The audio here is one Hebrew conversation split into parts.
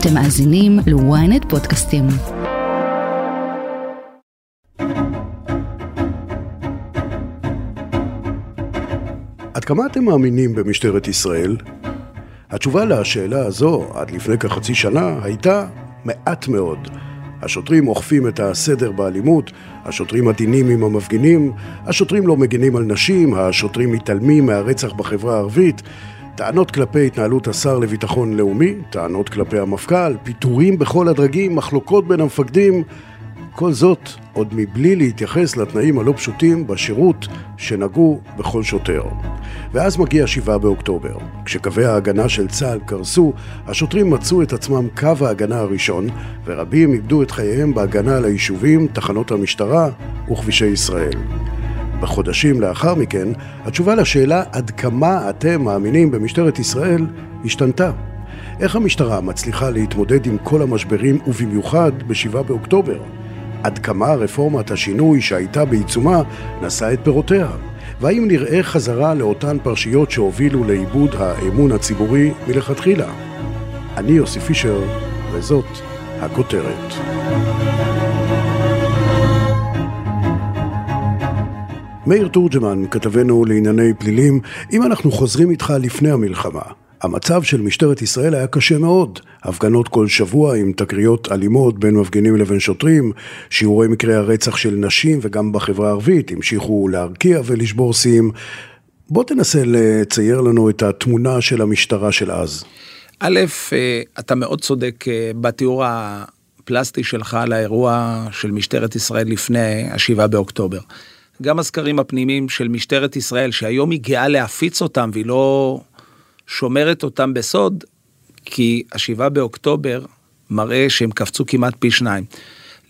אתם מאזינים ל-ynet פודקאסטים. עד כמה אתם מאמינים במשטרת ישראל? התשובה לשאלה הזו, עד לפני כחצי שנה, הייתה מעט מאוד. השוטרים אוכפים את הסדר באלימות, השוטרים עדינים עם המפגינים, השוטרים לא מגינים על נשים, השוטרים מתעלמים מהרצח בחברה הערבית, טענות כלפי התנהלות השר לביטחון לאומי, טענות כלפי המפכ"ל, פיטורים בכל הדרגים, מחלוקות בין המפקדים, כל זאת עוד מבלי להתייחס לתנאים הלא פשוטים בשירות שנגעו בכל שוטר. ואז מגיע 7 באוקטובר. כשקווי ההגנה של צה"ל קרסו, השוטרים מצאו את עצמם קו ההגנה הראשון, ורבים איבדו את חייהם בהגנה על היישובים, תחנות המשטרה וכבישי ישראל. בחודשים לאחר מכן, התשובה לשאלה עד כמה אתם מאמינים במשטרת ישראל השתנתה. איך המשטרה מצליחה להתמודד עם כל המשברים ובמיוחד ב-7 באוקטובר? עד כמה רפורמת השינוי שהייתה בעיצומה נשאה את פירותיה? והאם נראה חזרה לאותן פרשיות שהובילו לאיבוד האמון הציבורי מלכתחילה? אני יוסי פישר, וזאת הכותרת. מאיר תורג'מן, כתבנו לענייני פלילים, אם אנחנו חוזרים איתך לפני המלחמה, המצב של משטרת ישראל היה קשה מאוד. הפגנות כל שבוע עם תקריות אלימות בין מפגינים לבין שוטרים, שיעורי מקרי הרצח של נשים וגם בחברה הערבית המשיכו להרקיע ולשבור שיאים. בוא תנסה לצייר לנו את התמונה של המשטרה של אז. א', אה, אתה מאוד צודק אה, בתיאור הפלסטי שלך על האירוע של משטרת ישראל לפני השבעה באוקטובר. גם הסקרים הפנימיים של משטרת ישראל, שהיום היא גאה להפיץ אותם והיא לא שומרת אותם בסוד, כי השבעה באוקטובר מראה שהם קפצו כמעט פי שניים.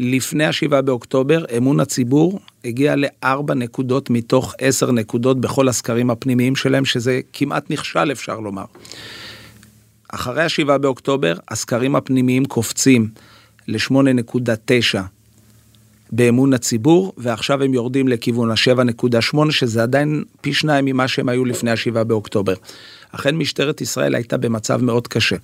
לפני השבעה באוקטובר, אמון הציבור הגיע לארבע נקודות מתוך עשר נקודות בכל הסקרים הפנימיים שלהם, שזה כמעט נכשל, אפשר לומר. אחרי השבעה באוקטובר, הסקרים הפנימיים קופצים ל-8.9 באמון הציבור, ועכשיו הם יורדים לכיוון ה-7.8, שזה עדיין פי שניים ממה שהם היו לפני השבעה באוקטובר. אכן משטרת ישראל הייתה במצב מאוד קשה.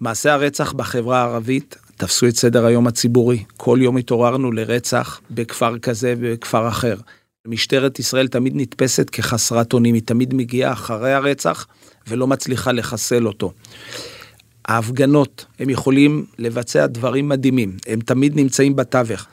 מעשי הרצח בחברה הערבית תפסו את סדר היום הציבורי. כל יום התעוררנו לרצח בכפר כזה ובכפר אחר. משטרת ישראל תמיד נתפסת כחסרת אונים, היא תמיד מגיעה אחרי הרצח ולא מצליחה לחסל אותו. ההפגנות, הם יכולים לבצע דברים מדהימים, הם תמיד נמצאים בתווך.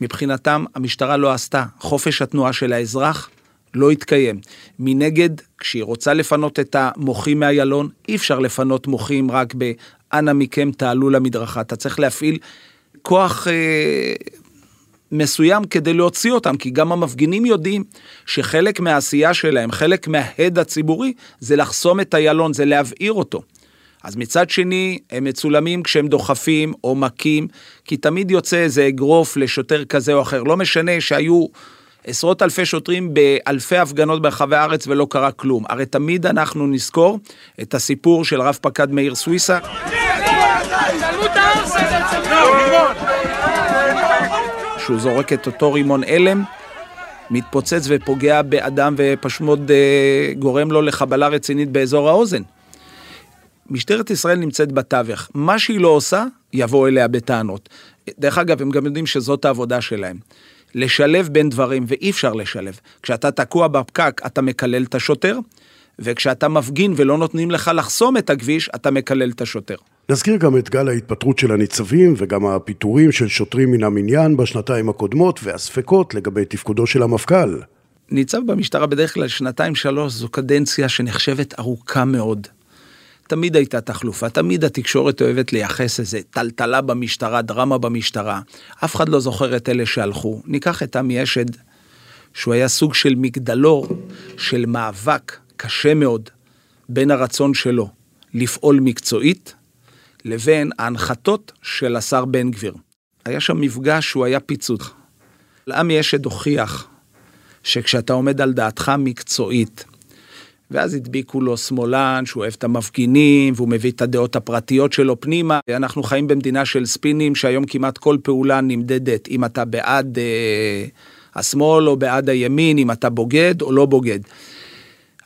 מבחינתם המשטרה לא עשתה, חופש התנועה של האזרח לא התקיים. מנגד, כשהיא רוצה לפנות את המוחים מאיילון, אי אפשר לפנות מוחים רק ב"אנא מכם תעלו למדרכה", אתה צריך להפעיל כוח אה, מסוים כדי להוציא אותם, כי גם המפגינים יודעים שחלק מהעשייה שלהם, חלק מההד הציבורי, זה לחסום את איילון, זה להבעיר אותו. אז מצד שני, הם מצולמים כשהם דוחפים או מכים, כי תמיד יוצא איזה אגרוף לשוטר כזה או אחר. לא משנה שהיו עשרות אלפי שוטרים באלפי הפגנות ברחבי הארץ ולא קרה כלום. הרי תמיד אנחנו נזכור את הסיפור של רב פקד מאיר סוויסה. שהוא זורק את אותו רימון הלם, מתפוצץ ופוגע באדם ופשוט אה, גורם לו לחבלה רצינית באזור האוזן. משטרת ישראל נמצאת בתווך, מה שהיא לא עושה, יבוא אליה בטענות. דרך אגב, הם גם יודעים שזאת העבודה שלהם. לשלב בין דברים, ואי אפשר לשלב. כשאתה תקוע בפקק, אתה מקלל את השוטר, וכשאתה מפגין ולא נותנים לך לחסום את הכביש, אתה מקלל את השוטר. נזכיר גם את גל ההתפטרות של הניצבים וגם הפיטורים של שוטרים מן המניין בשנתיים הקודמות והספקות לגבי תפקודו של המפכ"ל. ניצב במשטרה בדרך כלל שנתיים שלוש זו קדנציה שנחשבת ארוכה מאוד. תמיד הייתה תחלופה, תמיד התקשורת אוהבת לייחס איזה טלטלה במשטרה, דרמה במשטרה. אף אחד לא זוכר את אלה שהלכו. ניקח את עמי אשד, שהוא היה סוג של מגדלור, של מאבק קשה מאוד בין הרצון שלו לפעול מקצועית, לבין ההנחתות של השר בן גביר. היה שם מפגש שהוא היה פיצוץ. עמי אשד הוכיח שכשאתה עומד על דעתך מקצועית, ואז הדביקו לו שמאלן, שהוא אוהב את המפגינים, והוא מביא את הדעות הפרטיות שלו פנימה. אנחנו חיים במדינה של ספינים, שהיום כמעט כל פעולה נמדדת, אם אתה בעד אה, השמאל או בעד הימין, אם אתה בוגד או לא בוגד.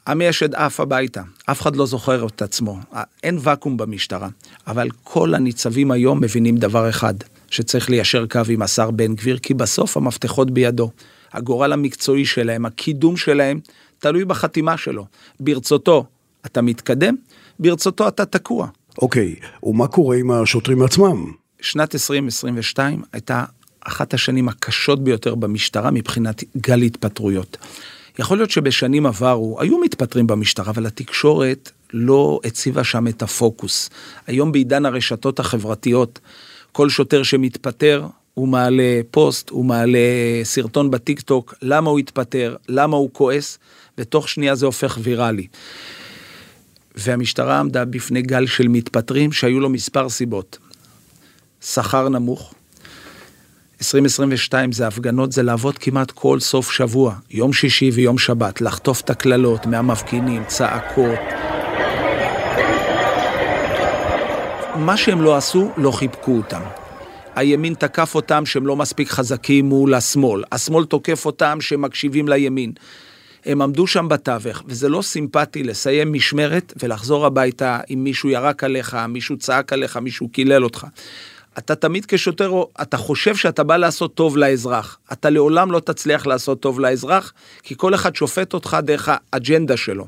עמי אשד עף הביתה, אף אחד לא זוכר את עצמו, אין ואקום במשטרה, אבל כל הניצבים היום מבינים דבר אחד, שצריך ליישר קו עם השר בן גביר, כי בסוף המפתחות בידו. הגורל המקצועי שלהם, הקידום שלהם, תלוי בחתימה שלו. ברצותו אתה מתקדם, ברצותו אתה תקוע. אוקיי, ומה קורה עם השוטרים עצמם? שנת 2022 הייתה אחת השנים הקשות ביותר במשטרה מבחינת גל התפטרויות. יכול להיות שבשנים עברו היו מתפטרים במשטרה, אבל התקשורת לא הציבה שם את הפוקוס. היום בעידן הרשתות החברתיות, כל שוטר שמתפטר, הוא מעלה פוסט, הוא מעלה סרטון בטיק טוק, למה הוא התפטר, למה הוא כועס, ותוך שנייה זה הופך ויראלי. והמשטרה עמדה בפני גל של מתפטרים שהיו לו מספר סיבות. שכר נמוך, 2022 זה הפגנות, זה לעבוד כמעט כל סוף שבוע, יום שישי ויום שבת, לחטוף את הקללות מהמפגינים, צעקות. מה שהם לא עשו, לא חיבקו אותם. הימין תקף אותם שהם לא מספיק חזקים מול השמאל, השמאל תוקף אותם שהם מקשיבים לימין. הם עמדו שם בתווך, וזה לא סימפטי לסיים משמרת ולחזור הביתה אם מישהו ירק עליך, מישהו צעק עליך, מישהו קילל אותך. אתה תמיד כשוטר, אתה חושב שאתה בא לעשות טוב לאזרח. אתה לעולם לא תצליח לעשות טוב לאזרח, כי כל אחד שופט אותך דרך האג'נדה שלו.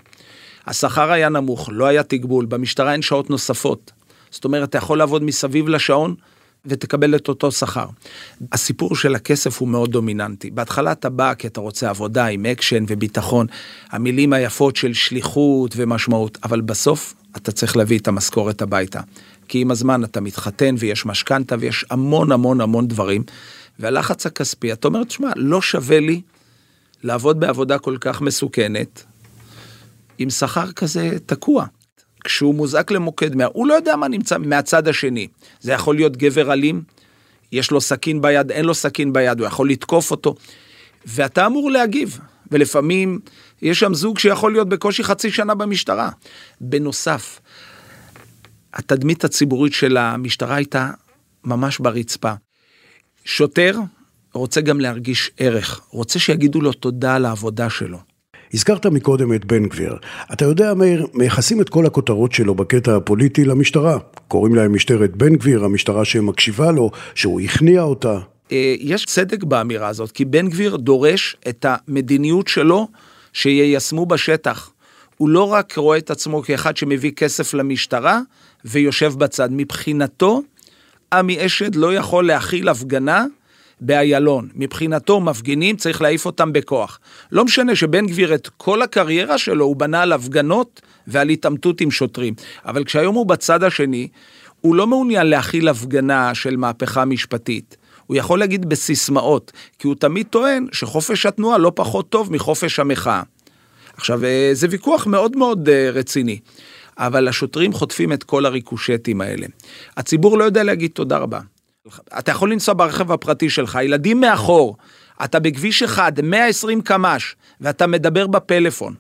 השכר היה נמוך, לא היה תגמול, במשטרה אין שעות נוספות. זאת אומרת, אתה יכול לעבוד מסביב לשעון ותקבל את אותו שכר. הסיפור של הכסף הוא מאוד דומיננטי. בהתחלה אתה בא כי אתה רוצה עבודה עם אקשן וביטחון, המילים היפות של שליחות ומשמעות, אבל בסוף אתה צריך להביא את המשכורת הביתה. כי עם הזמן אתה מתחתן ויש משכנתה ויש המון המון המון דברים, והלחץ הכספי, אתה אומר, תשמע, לא שווה לי לעבוד בעבודה כל כך מסוכנת, עם שכר כזה תקוע. כשהוא מוזעק למוקד 100, הוא לא יודע מה נמצא מהצד השני. זה יכול להיות גבר אלים, יש לו סכין ביד, אין לו סכין ביד, הוא יכול לתקוף אותו, ואתה אמור להגיב. ולפעמים יש שם זוג שיכול להיות בקושי חצי שנה במשטרה. בנוסף, התדמית הציבורית של המשטרה הייתה ממש ברצפה. שוטר רוצה גם להרגיש ערך, רוצה שיגידו לו תודה על העבודה שלו. הזכרת מקודם את בן גביר. אתה יודע, מאיר, מייחסים את כל הכותרות שלו בקטע הפוליטי למשטרה. קוראים להם משטרת בן גביר, המשטרה שמקשיבה לו, שהוא הכניע אותה. אה, יש צדק באמירה הזאת, כי בן גביר דורש את המדיניות שלו שיישמו בשטח. הוא לא רק רואה את עצמו כאחד שמביא כסף למשטרה ויושב בצד. מבחינתו, עמי אשד לא יכול להכיל הפגנה באיילון. מבחינתו, מפגינים, צריך להעיף אותם בכוח. לא משנה שבן גביר את כל הקריירה שלו הוא בנה על הפגנות ועל התעמתות עם שוטרים. אבל כשהיום הוא בצד השני, הוא לא מעוניין להכיל הפגנה של מהפכה משפטית. הוא יכול להגיד בסיסמאות, כי הוא תמיד טוען שחופש התנועה לא פחות טוב מחופש המחאה. עכשיו, אה, זה ויכוח מאוד מאוד אה, רציני, אבל השוטרים חוטפים את כל הריקושטים האלה. הציבור לא יודע להגיד תודה רבה. אתה יכול לנסוע ברכב הפרטי שלך, ילדים מאחור, אתה בכביש אחד, 120 קמ"ש, ואתה מדבר בפלאפון.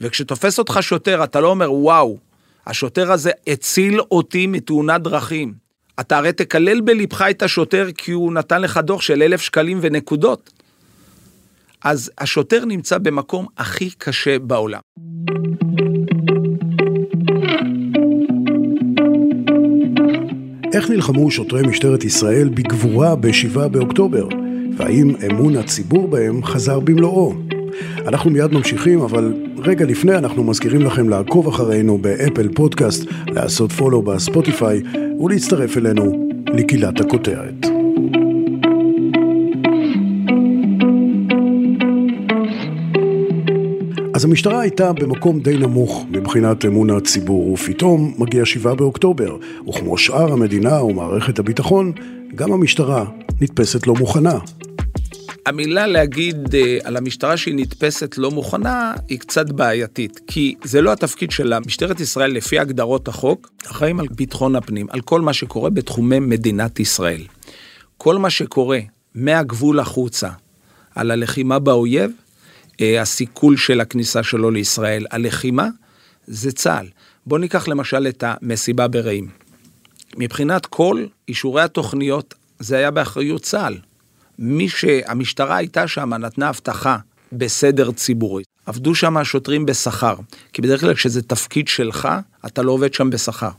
וכשתופס אותך שוטר, אתה לא אומר, וואו, השוטר הזה הציל אותי מתאונת דרכים. אתה הרי תקלל בלבך את השוטר כי הוא נתן לך דוח של אלף שקלים ונקודות. אז השוטר נמצא במקום הכי קשה בעולם. איך נלחמו שוטרי משטרת ישראל בגבורה ב-7 באוקטובר? והאם אמון הציבור בהם חזר במלואו? אנחנו מיד ממשיכים, אבל רגע לפני אנחנו מזכירים לכם לעקוב אחרינו באפל פודקאסט, לעשות פולו בספוטיפיי ולהצטרף אלינו לקהילת הכותרת. אז המשטרה הייתה במקום די נמוך מבחינת אמון הציבור, ופתאום מגיע 7 באוקטובר, וכמו שאר המדינה ומערכת הביטחון, גם המשטרה נתפסת לא מוכנה. המילה להגיד uh, על המשטרה שהיא נתפסת לא מוכנה היא קצת בעייתית, כי זה לא התפקיד שלה. משטרת ישראל, לפי הגדרות החוק, אחראים על ביטחון הפנים, על כל מה שקורה בתחומי מדינת ישראל. כל מה שקורה מהגבול החוצה, על הלחימה באויב, אה, הסיכול של הכניסה שלו לישראל, הלחימה, זה צה"ל. בואו ניקח למשל את המסיבה ברעים. מבחינת כל אישורי התוכניות, זה היה באחריות צה"ל. מי שהמשטרה הייתה שם, נתנה הבטחה בסדר ציבורי. עבדו שם השוטרים בשכר, כי בדרך כלל כשזה תפקיד שלך, אתה לא עובד שם בשכר.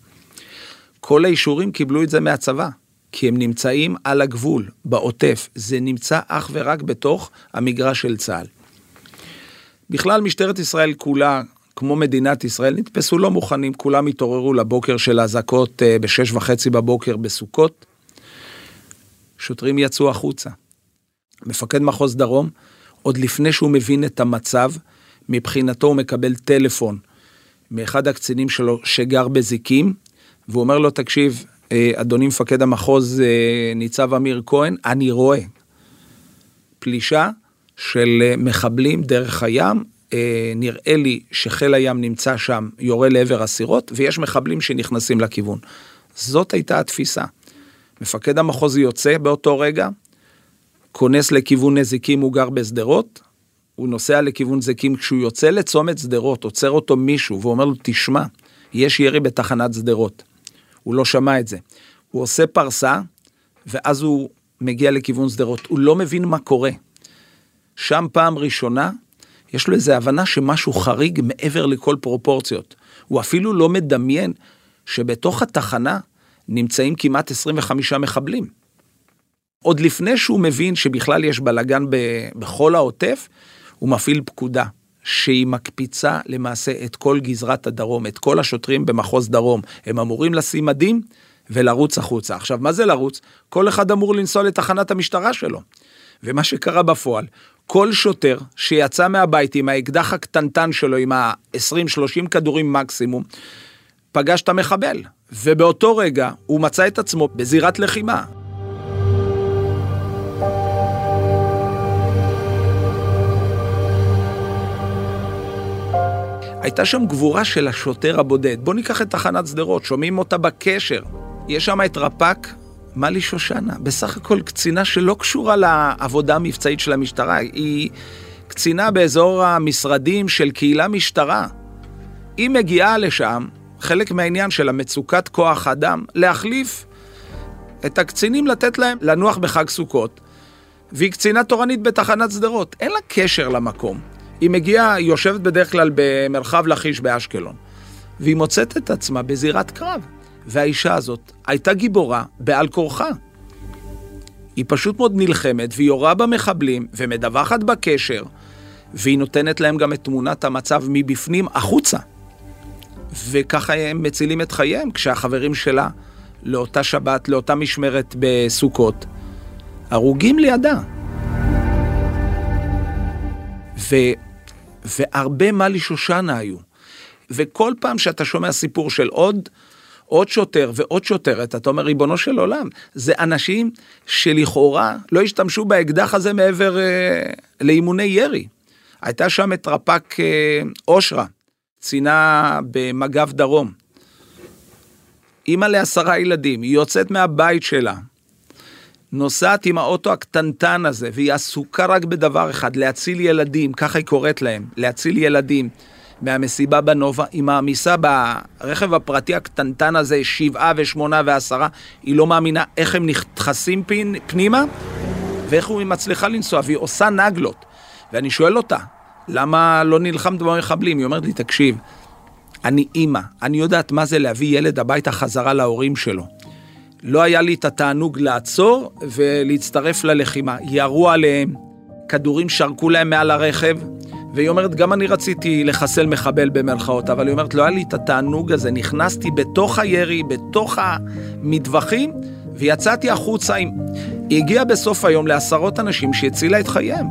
כל האישורים קיבלו את זה מהצבא, כי הם נמצאים על הגבול, בעוטף. זה נמצא אך ורק בתוך המגרש של צה"ל. בכלל, משטרת ישראל כולה, כמו מדינת ישראל, נתפסו לא מוכנים, כולם התעוררו לבוקר של אזעקות אה, בשש וחצי בבוקר בסוכות. שוטרים יצאו החוצה. מפקד מחוז דרום, עוד לפני שהוא מבין את המצב, מבחינתו הוא מקבל טלפון מאחד הקצינים שלו שגר בזיקים, והוא אומר לו, תקשיב, אה, אדוני מפקד המחוז אה, ניצב אמיר כהן, אני רואה פלישה של אה, מחבלים דרך הים, נראה לי שחיל הים נמצא שם, יורה לעבר הסירות, ויש מחבלים שנכנסים לכיוון. זאת הייתה התפיסה. מפקד המחוז יוצא באותו רגע, כונס לכיוון נזיקים, הוא גר בשדרות, הוא נוסע לכיוון זיקים, כשהוא יוצא לצומת שדרות, עוצר אותו מישהו ואומר לו, תשמע, יש ירי בתחנת שדרות. הוא לא שמע את זה. הוא עושה פרסה, ואז הוא מגיע לכיוון שדרות. הוא לא מבין מה קורה. שם פעם ראשונה, יש לו איזו הבנה שמשהו חריג מעבר לכל פרופורציות. הוא אפילו לא מדמיין שבתוך התחנה נמצאים כמעט 25 מחבלים. עוד לפני שהוא מבין שבכלל יש בלאגן בכל העוטף, הוא מפעיל פקודה שהיא מקפיצה למעשה את כל גזרת הדרום, את כל השוטרים במחוז דרום. הם אמורים לשים מדים ולרוץ החוצה. עכשיו, מה זה לרוץ? כל אחד אמור לנסוע לתחנת המשטרה שלו. ומה שקרה בפועל, כל שוטר שיצא מהבית עם האקדח הקטנטן שלו, עם ה-20-30 כדורים מקסימום, פגש את המחבל. ובאותו רגע הוא מצא את עצמו בזירת לחימה. הייתה שם גבורה של השוטר הבודד. בואו ניקח את תחנת שדרות, שומעים אותה בקשר. יש שם את רפ"ק מלי שושנה, בסך הכל קצינה שלא קשורה לעבודה המבצעית של המשטרה, היא קצינה באזור המשרדים של קהילה משטרה. היא מגיעה לשם, חלק מהעניין של המצוקת כוח אדם, להחליף את הקצינים, לתת להם לנוח בחג סוכות, והיא קצינה תורנית בתחנת שדרות. אין לה קשר למקום. היא מגיעה, היא יושבת בדרך כלל במרחב לכיש באשקלון, והיא מוצאת את עצמה בזירת קרב. והאישה הזאת הייתה גיבורה בעל כורחה. היא פשוט מאוד נלחמת, והיא יורה במחבלים, ומדווחת בקשר, והיא נותנת להם גם את תמונת המצב מבפנים החוצה. וככה הם מצילים את חייהם, כשהחברים שלה לאותה שבת, לאותה משמרת בסוכות, הרוגים לידה. ו... והרבה מה לשושנה היו. וכל פעם שאתה שומע סיפור של עוד, עוד שוטר ועוד שוטרת, אתה אומר, ריבונו של עולם, זה אנשים שלכאורה לא השתמשו באקדח הזה מעבר אה, לאימוני ירי. הייתה שם את רפ"ק אה, אושרה, קצינה במג"ב דרום. אימא לעשרה ילדים, היא יוצאת מהבית שלה, נוסעת עם האוטו הקטנטן הזה, והיא עסוקה רק בדבר אחד, להציל ילדים, ככה היא קוראת להם, להציל ילדים מהמסיבה בנובה, היא מעמיסה ברכב הפרטי הקטנטן הזה שבעה ושמונה ועשרה, היא לא מאמינה איך הם נכנסים פנימה, ואיך היא מצליחה לנסוע, והיא עושה נגלות. ואני שואל אותה, למה לא נלחמת במחבלים? היא אומרת לי, תקשיב, אני אימא, אני יודעת מה זה להביא ילד הביתה חזרה להורים שלו. לא היה לי את התענוג לעצור ולהצטרף ללחימה. ירו עליהם, כדורים שרקו להם מעל הרכב, והיא אומרת, גם אני רציתי לחסל מחבל במרכאות, אבל היא אומרת, לא היה לי את התענוג הזה, נכנסתי בתוך הירי, בתוך המטווחים, ויצאתי החוצה עם... היא הגיעה בסוף היום לעשרות אנשים שהצילה את חייהם.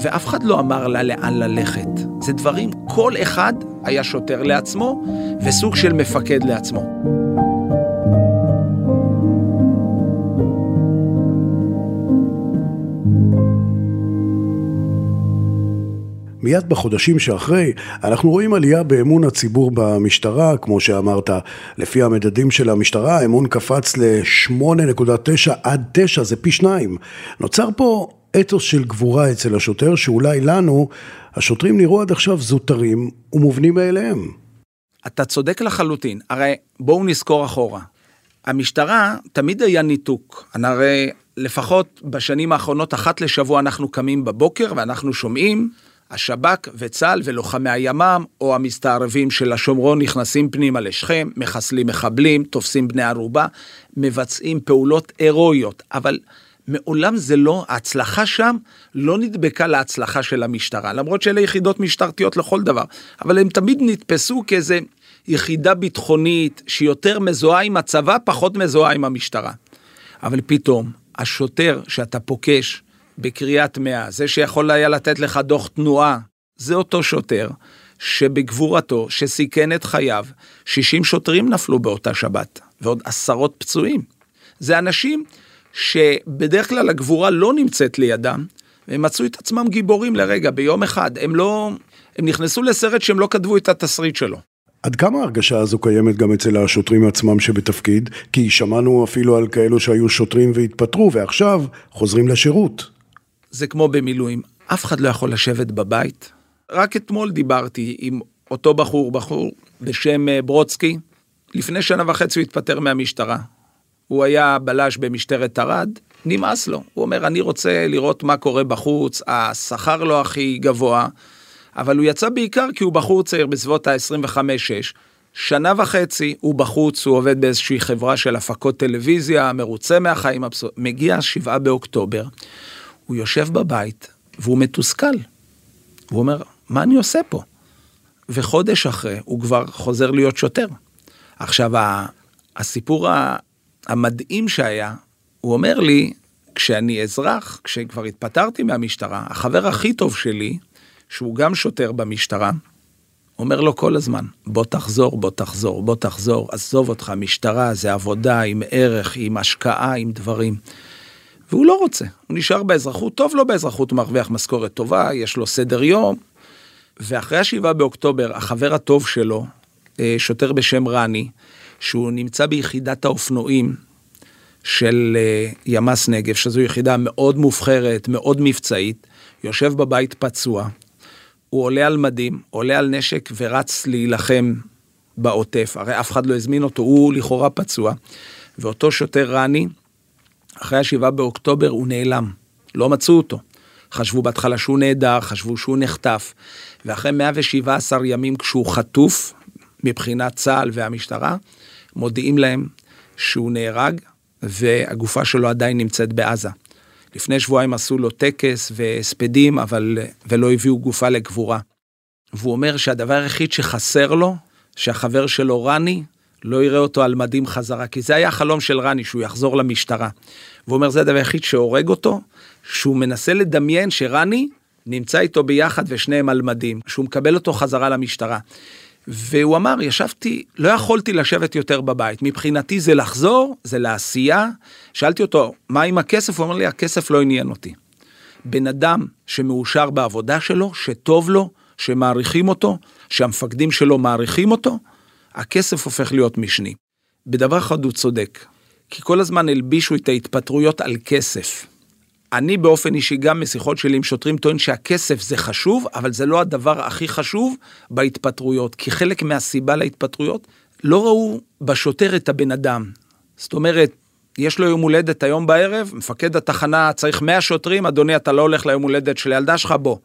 ואף אחד לא אמר לה לאן ללכת. זה דברים, כל אחד היה שוטר לעצמו, וסוג של מפקד לעצמו. מיד בחודשים שאחרי, אנחנו רואים עלייה באמון הציבור במשטרה, כמו שאמרת, לפי המדדים של המשטרה, האמון קפץ ל-8.9 עד 9, זה פי שניים. נוצר פה אתוס של גבורה אצל השוטר, שאולי לנו, השוטרים נראו עד עכשיו זוטרים ומובנים מאליהם. אתה צודק לחלוטין, הרי בואו נזכור אחורה. המשטרה תמיד היה ניתוק, הרי לפחות בשנים האחרונות אחת לשבוע אנחנו קמים בבוקר ואנחנו שומעים השב"כ וצה"ל ולוחמי הימ"מ או המסתערבים של השומרון נכנסים פנימה לשכם, מחסלים מחבלים, תופסים בני ערובה, מבצעים פעולות הירואיות, אבל מעולם זה לא, ההצלחה שם לא נדבקה להצלחה של המשטרה, למרות שאלה יחידות משטרתיות לכל דבר, אבל הם תמיד נתפסו כאיזה יחידה ביטחונית שיותר מזוהה עם הצבא, פחות מזוהה עם המשטרה. אבל פתאום, השוטר שאתה פוקש בקריאת מאה, זה שיכול היה לתת לך דוח תנועה, זה אותו שוטר שבגבורתו, שסיכן את חייו, 60 שוטרים נפלו באותה שבת, ועוד עשרות פצועים. זה אנשים שבדרך כלל הגבורה לא נמצאת לידם, והם מצאו את עצמם גיבורים לרגע, ביום אחד. הם לא... הם נכנסו לסרט שהם לא כתבו את התסריט שלו. עד כמה ההרגשה הזו קיימת גם אצל השוטרים עצמם שבתפקיד? כי שמענו אפילו על כאלו שהיו שוטרים והתפטרו, ועכשיו חוזרים לשירות. זה כמו במילואים, אף אחד לא יכול לשבת בבית. רק אתמול דיברתי עם אותו בחור, בחור בשם אה, ברודסקי. לפני שנה וחצי הוא התפטר מהמשטרה. הוא היה בלש במשטרת ערד, נמאס לו. הוא אומר, אני רוצה לראות מה קורה בחוץ, השכר לא הכי גבוה, אבל הוא יצא בעיקר כי הוא בחור צעיר בסביבות ה-25-6. שנה וחצי הוא בחוץ, הוא עובד באיזושהי חברה של הפקות טלוויזיה, מרוצה מהחיים, מגיע 7 באוקטובר, הוא יושב בבית והוא מתוסכל. הוא אומר, מה אני עושה פה? וחודש אחרי הוא כבר חוזר להיות שוטר. עכשיו, הסיפור המדהים שהיה, הוא אומר לי, כשאני אזרח, כשכבר התפטרתי מהמשטרה, החבר הכי טוב שלי, שהוא גם שוטר במשטרה, אומר לו כל הזמן, בוא תחזור, בוא תחזור, בוא תחזור, עזוב אותך, משטרה זה עבודה עם ערך, עם השקעה, עם דברים. והוא לא רוצה, הוא נשאר באזרחות, טוב לו באזרחות, הוא מרוויח משכורת טובה, יש לו סדר יום. ואחרי השבעה באוקטובר, החבר הטוב שלו, אה, שוטר בשם רני, שהוא נמצא ביחידת האופנועים של אה, ימ"ס נגב, שזו יחידה מאוד מובחרת, מאוד מבצעית, יושב בבית פצוע, הוא עולה על מדים, עולה על נשק ורץ להילחם בעוטף, הרי אף אחד לא הזמין אותו, הוא לכאורה פצוע, ואותו שוטר רני, אחרי השבעה באוקטובר הוא נעלם, לא מצאו אותו. חשבו בהתחלה שהוא נעדר, חשבו שהוא נחטף, ואחרי 117 ימים כשהוא חטוף, מבחינת צה"ל והמשטרה, מודיעים להם שהוא נהרג והגופה שלו עדיין נמצאת בעזה. לפני שבועיים עשו לו טקס והספדים, אבל, ולא הביאו גופה לגבורה. והוא אומר שהדבר היחיד שחסר לו, שהחבר שלו רני, לא יראה אותו על מדים חזרה, כי זה היה החלום של רני, שהוא יחזור למשטרה. והוא אומר, זה הדבר היחיד שהורג אותו, שהוא מנסה לדמיין שרני נמצא איתו ביחד ושניהם על מדים, שהוא מקבל אותו חזרה למשטרה. והוא אמר, ישבתי, לא יכולתי לשבת יותר בבית. מבחינתי זה לחזור, זה לעשייה. שאלתי אותו, מה עם הכסף? הוא אמר לי, הכסף לא עניין אותי. בן אדם שמאושר בעבודה שלו, שטוב לו, שמעריכים אותו, שהמפקדים שלו מעריכים אותו, הכסף הופך להיות משני. בדבר אחד הוא צודק, כי כל הזמן הלבישו את ההתפטרויות על כסף. אני באופן אישי, גם משיחות שלי עם שוטרים, טוען שהכסף זה חשוב, אבל זה לא הדבר הכי חשוב בהתפטרויות, כי חלק מהסיבה להתפטרויות, לא ראו בשוטר את הבן אדם. זאת אומרת, יש לו יום הולדת היום בערב, מפקד התחנה צריך 100 שוטרים, אדוני, אתה לא הולך ליום הולדת של הילדה שלך, בוא.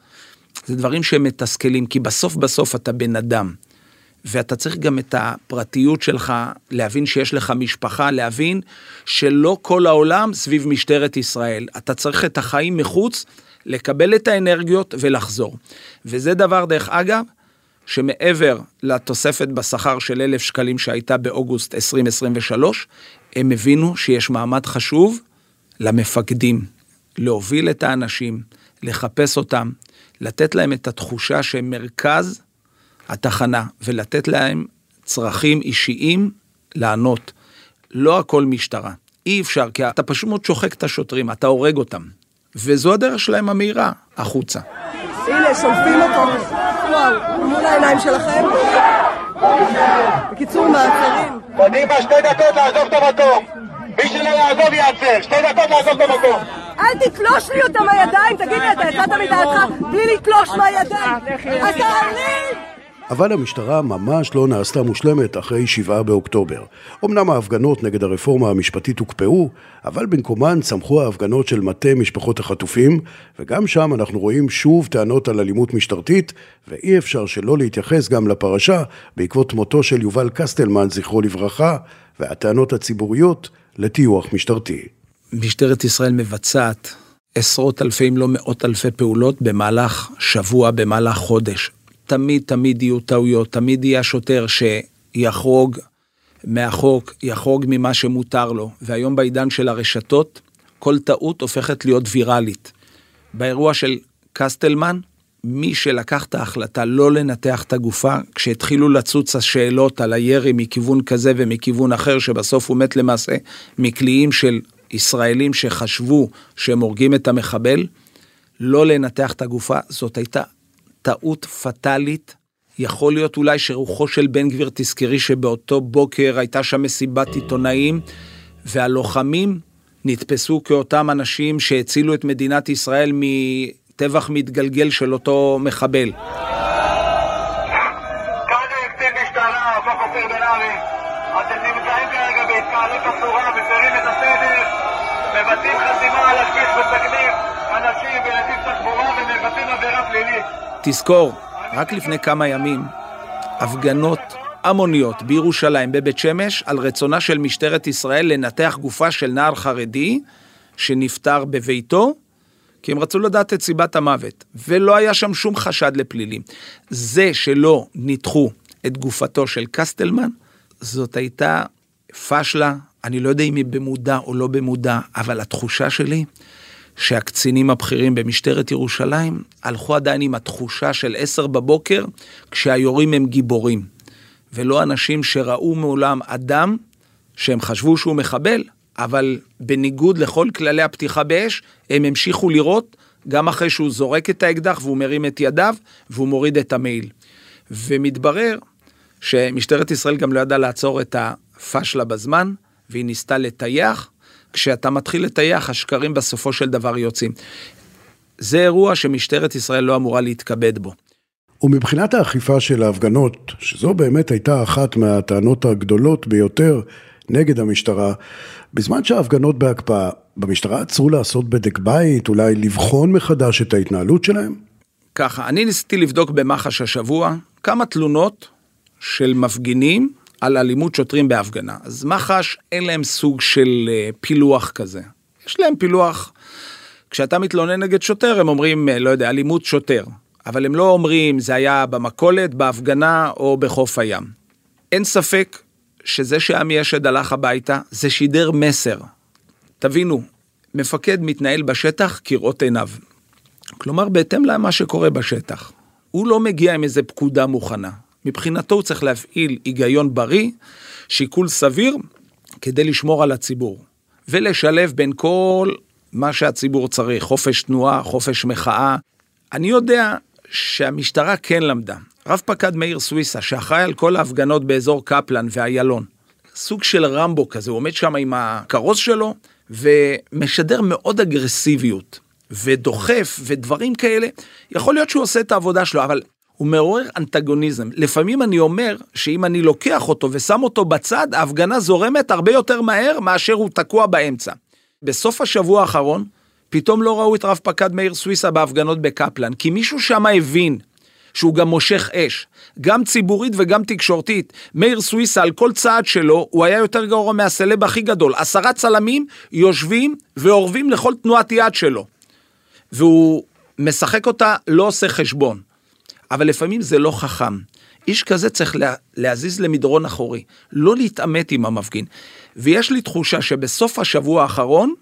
זה דברים שהם מתסכלים, כי בסוף בסוף אתה בן אדם. ואתה צריך גם את הפרטיות שלך, להבין שיש לך משפחה, להבין שלא כל העולם סביב משטרת ישראל. אתה צריך את החיים מחוץ, לקבל את האנרגיות ולחזור. וזה דבר, דרך אגב, שמעבר לתוספת בשכר של אלף שקלים שהייתה באוגוסט 2023, הם הבינו שיש מעמד חשוב למפקדים, להוביל את האנשים, לחפש אותם, לתת להם את התחושה שהם מרכז התחנה, ולתת להם צרכים אישיים לענות. לא הכל משטרה. אי אפשר, כי אתה פשוט מאוד שוחק את השוטרים, אתה הורג אותם. וזו הדרך שלהם המהירה, החוצה. הנה, שולפים אותו, וואו, מול העיניים שלכם. בקיצור, מעצרים. קדימה, שתי דקות לעזוב את המקום. מי שלא יעזוב יעצר, שתי דקות לעזוב את המקום. אל תתלוש לי אותם מהידיים, תגיד לי, אתה יצאת מדעתך בלי לתלוש מהידיים? אתה אלים! אבל המשטרה ממש לא נעשתה מושלמת אחרי 7 באוקטובר. אמנם ההפגנות נגד הרפורמה המשפטית הוקפאו, אבל במקומן צמחו ההפגנות של מטה משפחות החטופים, וגם שם אנחנו רואים שוב טענות על אלימות משטרתית, ואי אפשר שלא להתייחס גם לפרשה בעקבות מותו של יובל קסטלמן, זכרו לברכה, והטענות הציבוריות לטיוח משטרתי. משטרת ישראל מבצעת עשרות אלפי אם לא מאות אלפי פעולות במהלך שבוע, במהלך חודש. תמיד תמיד יהיו טעויות, תמיד יהיה השוטר שיחרוג מהחוק, יחרוג ממה שמותר לו. והיום בעידן של הרשתות, כל טעות הופכת להיות ויראלית. באירוע של קסטלמן, מי שלקח את ההחלטה לא לנתח את הגופה, כשהתחילו לצוץ השאלות על הירי מכיוון כזה ומכיוון אחר, שבסוף הוא מת למעשה מקליעים של ישראלים שחשבו שהם הורגים את המחבל, לא לנתח את הגופה, זאת הייתה טעות פטאלית. יכול להיות אולי שרוחו של בן גביר, תזכרי שבאותו בוקר הייתה שם מסיבת עיתונאים, והלוחמים נתפסו כאותם אנשים שהצילו את מדינת ישראל מטבח מתגלגל של אותו מחבל. אתם נמצאים כרגע בהתקהלות אסורה, מפרים את הסדר, מבצעים חסימה על הכביש, מסכנים תזכור, רק לפני כמה ימים, הפגנות המוניות בירושלים, בבית שמש, על רצונה של משטרת ישראל לנתח גופה של נער חרדי שנפטר בביתו, כי הם רצו לדעת את סיבת המוות, ולא היה שם שום חשד לפלילים. זה שלא ניתחו את גופתו של קסטלמן, זאת הייתה פשלה, אני לא יודע אם היא במודע או לא במודע, אבל התחושה שלי, שהקצינים הבכירים במשטרת ירושלים הלכו עדיין עם התחושה של עשר בבוקר, כשהיורים הם גיבורים, ולא אנשים שראו מעולם אדם שהם חשבו שהוא מחבל, אבל בניגוד לכל כללי הפתיחה באש, הם המשיכו לירות גם אחרי שהוא זורק את האקדח והוא מרים את ידיו והוא מוריד את המעיל. ומתברר שמשטרת ישראל גם לא ידעה לעצור את הפשלה בזמן, והיא ניסתה לטייח. כשאתה מתחיל לטייח, השקרים בסופו של דבר יוצאים. זה אירוע שמשטרת ישראל לא אמורה להתכבד בו. ומבחינת האכיפה של ההפגנות, שזו באמת הייתה אחת מהטענות הגדולות ביותר נגד המשטרה, בזמן שההפגנות בהקפאה, במשטרה עצרו לעשות בדק בית, אולי לבחון מחדש את ההתנהלות שלהם? ככה, אני ניסיתי לבדוק במח"ש השבוע כמה תלונות של מפגינים על אלימות שוטרים בהפגנה. אז מח"ש אין להם סוג של אה, פילוח כזה. יש להם פילוח, כשאתה מתלונן נגד שוטר הם אומרים, אה, לא יודע, אלימות שוטר. אבל הם לא אומרים זה היה במכולת, בהפגנה או בחוף הים. אין ספק שזה שעמי אשד הלך הביתה, זה שידר מסר. תבינו, מפקד מתנהל בשטח כראות עיניו. כלומר, בהתאם למה שקורה בשטח. הוא לא מגיע עם איזה פקודה מוכנה. מבחינתו הוא צריך להפעיל היגיון בריא, שיקול סביר, כדי לשמור על הציבור. ולשלב בין כל מה שהציבור צריך, חופש תנועה, חופש מחאה. אני יודע שהמשטרה כן למדה. רב פקד מאיר סוויסה, שאחראי על כל ההפגנות באזור קפלן ואיילון, סוג של רמבו כזה, הוא עומד שם עם הכרוז שלו ומשדר מאוד אגרסיביות ודוחף ודברים כאלה. יכול להיות שהוא עושה את העבודה שלו, אבל הוא מעורר אנטגוניזם. לפעמים אני אומר שאם אני לוקח אותו ושם אותו בצד, ההפגנה זורמת הרבה יותר מהר מאשר הוא תקוע באמצע. בסוף השבוע האחרון, פתאום לא ראו את רב פקד מאיר סוויסה בהפגנות בקפלן, כי מישהו שם הבין שהוא גם מושך אש, גם ציבורית וגם תקשורתית. מאיר סוויסה, על כל צעד שלו, הוא היה יותר גרוע מהסלב הכי גדול. עשרה צלמים יושבים ואורבים לכל תנועת יד שלו. והוא משחק אותה, לא עושה חשבון. אבל לפעמים זה לא חכם. איש כזה צריך לה, להזיז למדרון אחורי, לא להתעמת עם המפגין. ויש לי תחושה שבסוף השבוע האחרון,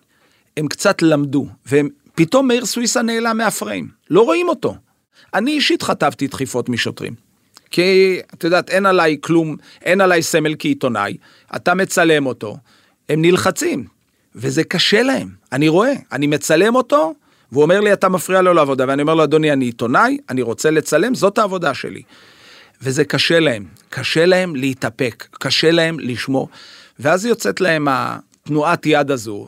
הם קצת למדו, ופתאום מאיר סוויסה נעלם מהפריים, לא רואים אותו. אני אישית חטפתי דחיפות משוטרים. כי את יודעת, אין עליי כלום, אין עליי סמל כעיתונאי, אתה מצלם אותו, הם נלחצים, וזה קשה להם, אני רואה, אני מצלם אותו, והוא אומר לי, אתה מפריע לו לעבודה, ואני אומר לו, אדוני, אני עיתונאי, אני רוצה לצלם, זאת העבודה שלי. וזה קשה להם, קשה להם להתאפק, קשה להם לשמור. ואז יוצאת להם התנועת יד הזו.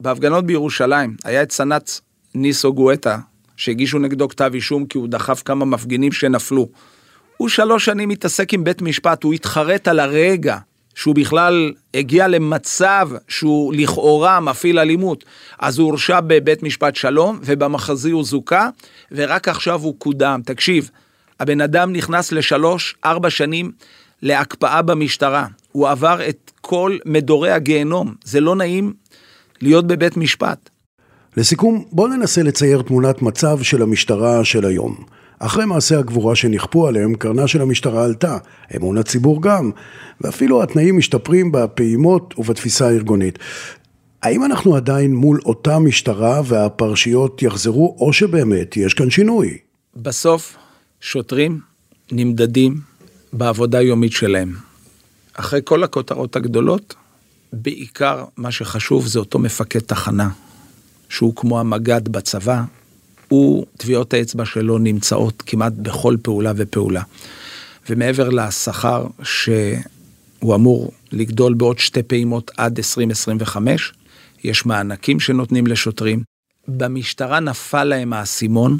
בהפגנות בירושלים, היה את סנ"צ ניסו גואטה, שהגישו נגדו כתב אישום כי הוא דחף כמה מפגינים שנפלו. הוא שלוש שנים מתעסק עם בית משפט, הוא התחרט על הרגע שהוא בכלל הגיע למצב שהוא לכאורה מפעיל אלימות, אז הוא הורשע בבית משפט שלום, ובמחזי הוא זוכה, ורק עכשיו הוא קודם. תקשיב, הבן אדם נכנס לשלוש, ארבע שנים להקפאה במשטרה. הוא עבר את כל מדורי הגיהנום. זה לא נעים להיות בבית משפט. לסיכום, בואו ננסה לצייר תמונת מצב של המשטרה של היום. אחרי מעשי הגבורה שנכפו עליהם, קרנה של המשטרה עלתה, אמון הציבור גם, ואפילו התנאים משתפרים בפעימות ובתפיסה הארגונית. האם אנחנו עדיין מול אותה משטרה והפרשיות יחזרו, או שבאמת יש כאן שינוי? בסוף, שוטרים נמדדים בעבודה היומית שלהם. אחרי כל הכותרות הגדולות, בעיקר מה שחשוב זה אותו מפקד תחנה, שהוא כמו המג"ד בצבא, הוא, טביעות האצבע שלו נמצאות כמעט בכל פעולה ופעולה. ומעבר לשכר שהוא אמור לגדול בעוד שתי פעימות עד 2025, יש מענקים שנותנים לשוטרים. במשטרה נפל להם האסימון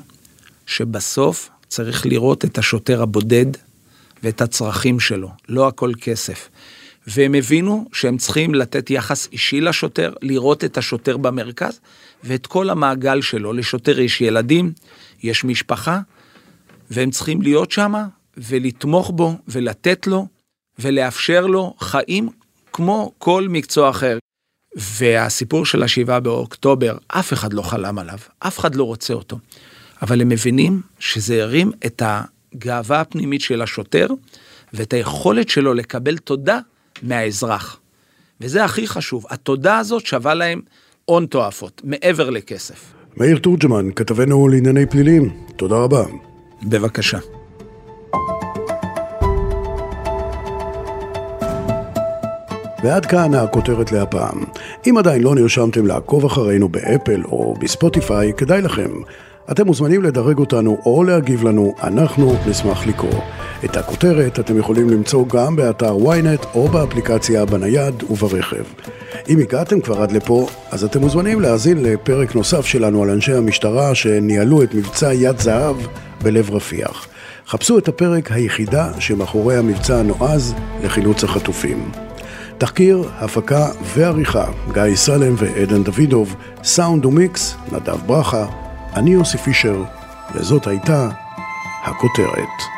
שבסוף צריך לראות את השוטר הבודד ואת הצרכים שלו, לא הכל כסף. והם הבינו שהם צריכים לתת יחס אישי לשוטר, לראות את השוטר במרכז, ואת כל המעגל שלו. לשוטר יש ילדים, יש משפחה, והם צריכים להיות שם ולתמוך בו ולתת לו ולאפשר לו חיים כמו כל מקצוע אחר. והסיפור של השבעה באוקטובר, אף אחד לא חלם עליו, אף אחד לא רוצה אותו. אבל הם מבינים שזה הרים את הגאווה הפנימית של השוטר ואת היכולת שלו לקבל תודה מהאזרח. וזה הכי חשוב, התודה הזאת שווה להם הון תועפות, מעבר לכסף. מאיר תורג'מן, כתבנו לענייני פלילים, תודה רבה. בבקשה. ועד כאן הכותרת להפעם. אם עדיין לא נרשמתם לעקוב אחרינו באפל או בספוטיפיי, כדאי לכם. אתם מוזמנים לדרג אותנו או להגיב לנו, אנחנו נשמח לקרוא. את הכותרת אתם יכולים למצוא גם באתר ynet או באפליקציה בנייד וברכב. אם הגעתם כבר עד לפה, אז אתם מוזמנים להאזין לפרק נוסף שלנו על אנשי המשטרה שניהלו את מבצע יד זהב בלב רפיח. חפשו את הפרק היחידה שמאחורי המבצע הנועז לחילוץ החטופים. תחקיר, הפקה ועריכה, גיא סלם ועדן דוידוב, סאונד ומיקס, נדב ברכה, אני יוסי פישר, וזאת הייתה הכותרת.